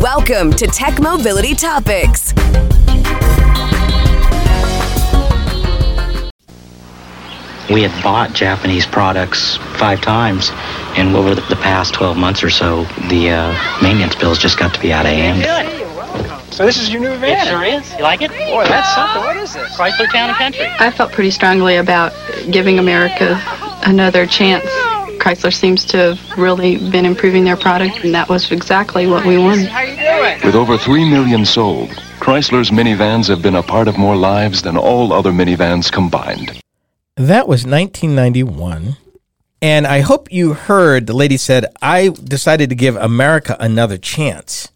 Welcome to Tech Mobility Topics. We had bought Japanese products five times, and over the past 12 months or so, the uh, maintenance bills just got to be out of hand. Good. So this is your new van? It sure is. You like it? Boy, that's something. What is this? Chrysler Town and Country. I felt pretty strongly about giving America another chance. Chrysler seems to have really been improving their product, and that was exactly what we wanted. How you doing? With over 3 million sold, Chrysler's minivans have been a part of more lives than all other minivans combined. That was 1991. And I hope you heard the lady said, I decided to give America another chance.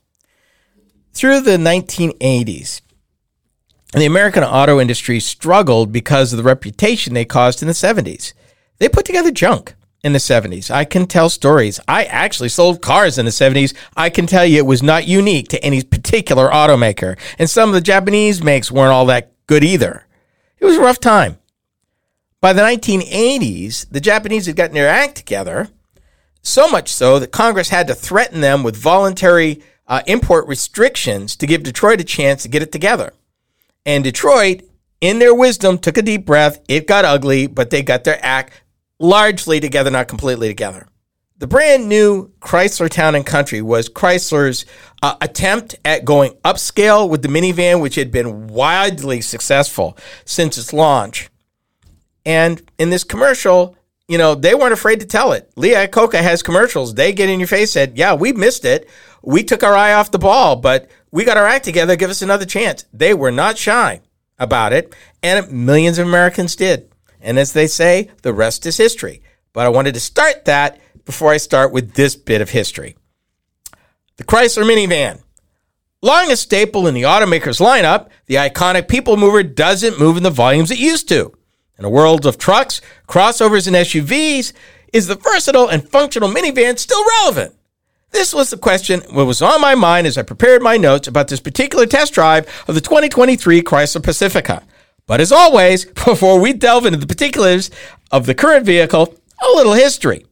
Through the 1980s, the American auto industry struggled because of the reputation they caused in the 70s. They put together junk in the 70s. I can tell stories. I actually sold cars in the 70s. I can tell you it was not unique to any particular automaker. And some of the Japanese makes weren't all that good either. It was a rough time. By the 1980s, the Japanese had gotten their act together, so much so that Congress had to threaten them with voluntary uh, import restrictions to give Detroit a chance to get it together. And Detroit, in their wisdom, took a deep breath. It got ugly, but they got their act largely together, not completely together. The brand new Chrysler Town and Country was Chrysler's uh, attempt at going upscale with the minivan, which had been wildly successful since its launch. And in this commercial, you know, they weren't afraid to tell it. Lee Iacocca has commercials. They get in your face, said, Yeah, we missed it. We took our eye off the ball, but we got our act together. Give us another chance. They were not shy about it, and millions of Americans did. And as they say, the rest is history. But I wanted to start that before I start with this bit of history. The Chrysler minivan. Long a staple in the automaker's lineup, the iconic people mover doesn't move in the volumes it used to. In a world of trucks, crossovers, and SUVs, is the versatile and functional minivan still relevant? This was the question that was on my mind as I prepared my notes about this particular test drive of the 2023 Chrysler Pacifica. But as always, before we delve into the particulars of the current vehicle, a little history.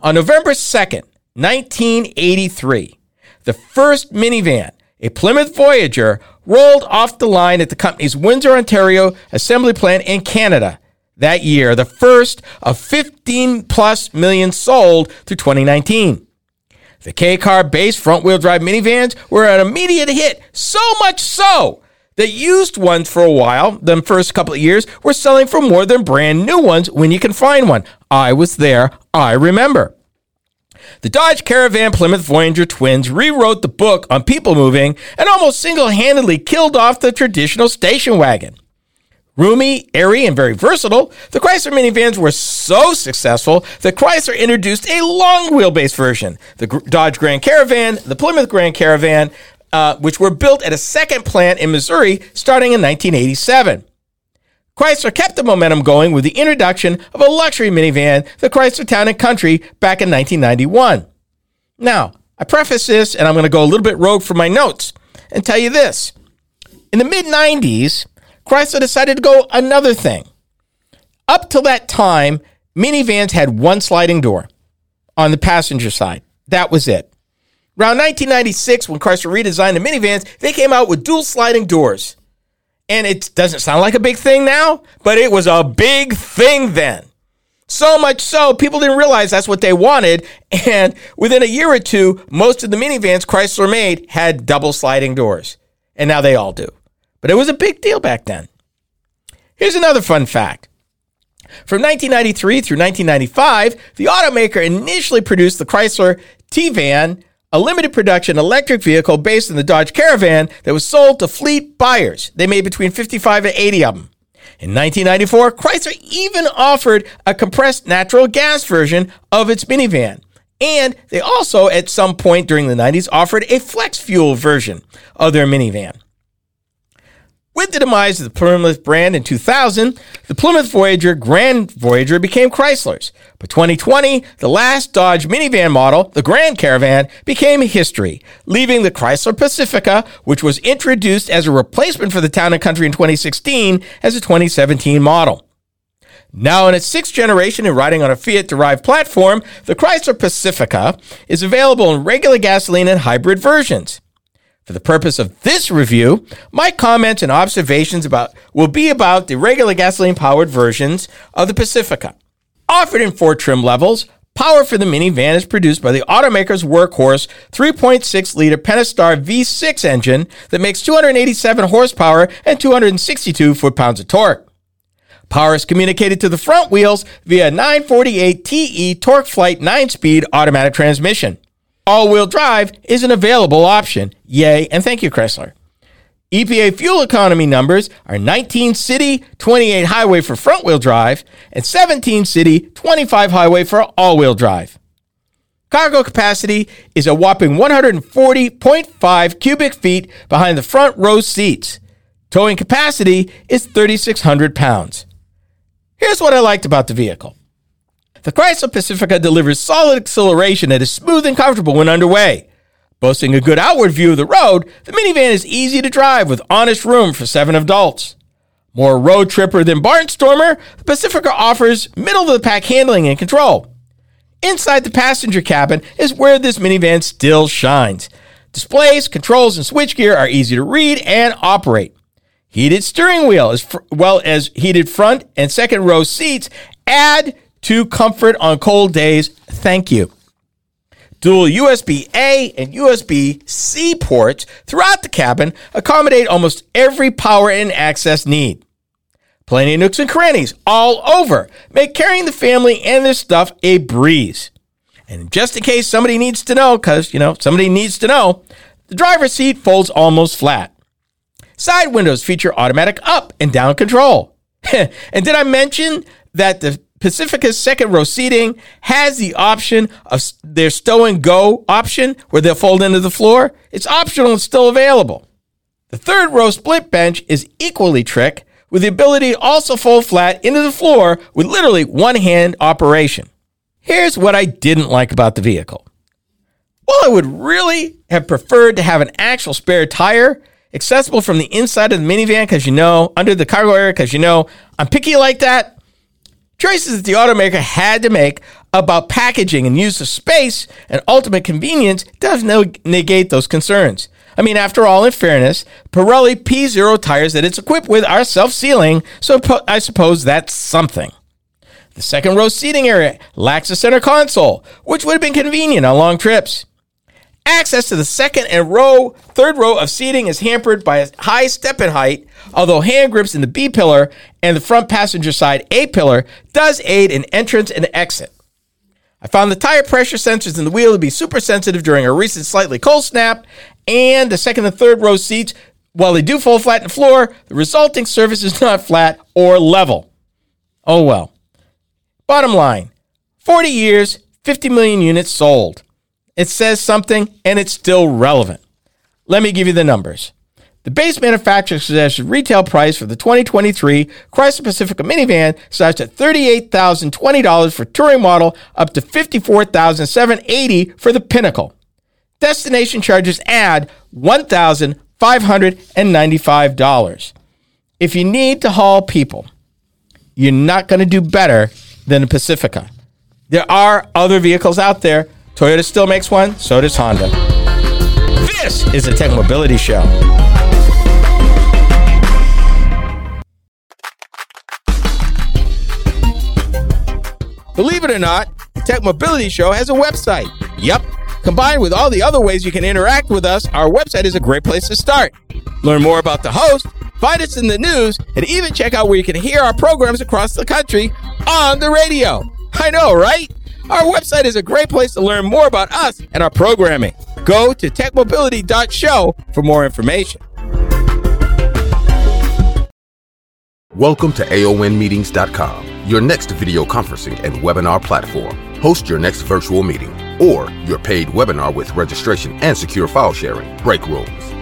On November 2nd, 1983, the first minivan, a Plymouth Voyager, rolled off the line at the company's Windsor, Ontario assembly plant in Canada. That year, the first of 15 plus million sold through 2019. The K car based front wheel drive minivans were an immediate hit, so much so that used ones for a while, the first couple of years, were selling for more than brand new ones when you can find one. I was there, I remember. The Dodge Caravan Plymouth Voyager twins rewrote the book on people moving and almost single handedly killed off the traditional station wagon. Roomy, airy, and very versatile, the Chrysler minivans were so successful that Chrysler introduced a long wheelbase version, the Dodge Grand Caravan, the Plymouth Grand Caravan, uh, which were built at a second plant in Missouri starting in 1987. Chrysler kept the momentum going with the introduction of a luxury minivan, the Chrysler Town and Country, back in 1991. Now, I preface this, and I'm going to go a little bit rogue from my notes and tell you this. In the mid 90s, Chrysler decided to go another thing. Up till that time, minivans had one sliding door on the passenger side. That was it. Around 1996, when Chrysler redesigned the minivans, they came out with dual sliding doors. And it doesn't sound like a big thing now, but it was a big thing then. So much so, people didn't realize that's what they wanted. And within a year or two, most of the minivans Chrysler made had double sliding doors. And now they all do. But it was a big deal back then. Here's another fun fact. From 1993 through 1995, the automaker initially produced the Chrysler TEVan a limited production electric vehicle based on the Dodge Caravan that was sold to fleet buyers. They made between 55 and 80 of them. In 1994, Chrysler even offered a compressed natural gas version of its minivan. And they also, at some point during the 90s, offered a flex fuel version of their minivan. With the demise of the Plymouth brand in 2000, the Plymouth Voyager Grand Voyager became Chrysler's. By 2020, the last Dodge minivan model, the Grand Caravan, became history, leaving the Chrysler Pacifica, which was introduced as a replacement for the Town and Country in 2016, as a 2017 model. Now in its sixth generation and riding on a Fiat derived platform, the Chrysler Pacifica is available in regular gasoline and hybrid versions. For the purpose of this review, my comments and observations about will be about the regular gasoline powered versions of the Pacifica. Offered in four trim levels, power for the minivan is produced by the automaker's workhorse 3.6 liter Pentastar V6 engine that makes 287 horsepower and 262 foot pounds of torque. Power is communicated to the front wheels via 948 TE TorqueFlite 9 speed automatic transmission. All wheel drive is an available option. Yay, and thank you, Chrysler. EPA fuel economy numbers are 19 city, 28 highway for front wheel drive, and 17 city, 25 highway for all wheel drive. Cargo capacity is a whopping 140.5 cubic feet behind the front row seats. Towing capacity is 3,600 pounds. Here's what I liked about the vehicle. The Chrysler Pacifica delivers solid acceleration that is smooth and comfortable when underway. Boasting a good outward view of the road, the minivan is easy to drive with honest room for seven adults. More road tripper than Barnstormer, the Pacifica offers middle of the pack handling and control. Inside the passenger cabin is where this minivan still shines. Displays, controls, and switchgear are easy to read and operate. Heated steering wheel as well as heated front and second row seats add to comfort on cold days. Thank you. Dual USB A and USB C ports throughout the cabin accommodate almost every power and access need. Plenty of nooks and crannies all over make carrying the family and their stuff a breeze. And just in case somebody needs to know, because, you know, somebody needs to know, the driver's seat folds almost flat. Side windows feature automatic up and down control. and did I mention that the Pacifica's second row seating has the option of their stow and go option where they'll fold into the floor. It's optional and still available. The third row split bench is equally trick with the ability to also fold flat into the floor with literally one hand operation. Here's what I didn't like about the vehicle. While I would really have preferred to have an actual spare tire accessible from the inside of the minivan because you know, under the cargo area because you know, I'm picky like that, Choices that the automaker had to make about packaging and use of space and ultimate convenience does negate those concerns. I mean, after all, in fairness, Pirelli P0 tires that it's equipped with are self sealing, so I suppose that's something. The second row seating area lacks a center console, which would have been convenient on long trips. Access to the second and row, third row of seating is hampered by a high step in height, although hand grips in the B pillar and the front passenger side A pillar does aid in entrance and exit. I found the tire pressure sensors in the wheel to be super sensitive during a recent slightly cold snap, and the second and third row seats, while they do fall flat in the floor, the resulting surface is not flat or level. Oh well. Bottom line 40 years, 50 million units sold. It says something and it's still relevant. Let me give you the numbers. The base manufacturer suggested retail price for the 2023 Chrysler Pacifica minivan starts at $38,020 for touring model up to $54,780 for the Pinnacle. Destination charges add $1,595. If you need to haul people, you're not going to do better than the Pacifica. There are other vehicles out there Toyota still makes one, so does Honda. This is the Tech Mobility Show. Believe it or not, the Tech Mobility Show has a website. Yep. Combined with all the other ways you can interact with us, our website is a great place to start. Learn more about the host, find us in the news, and even check out where you can hear our programs across the country on the radio. I know, right? Our website is a great place to learn more about us and our programming. Go to techmobility.show for more information. Welcome to AONmeetings.com, your next video conferencing and webinar platform. Host your next virtual meeting or your paid webinar with registration and secure file sharing, break rooms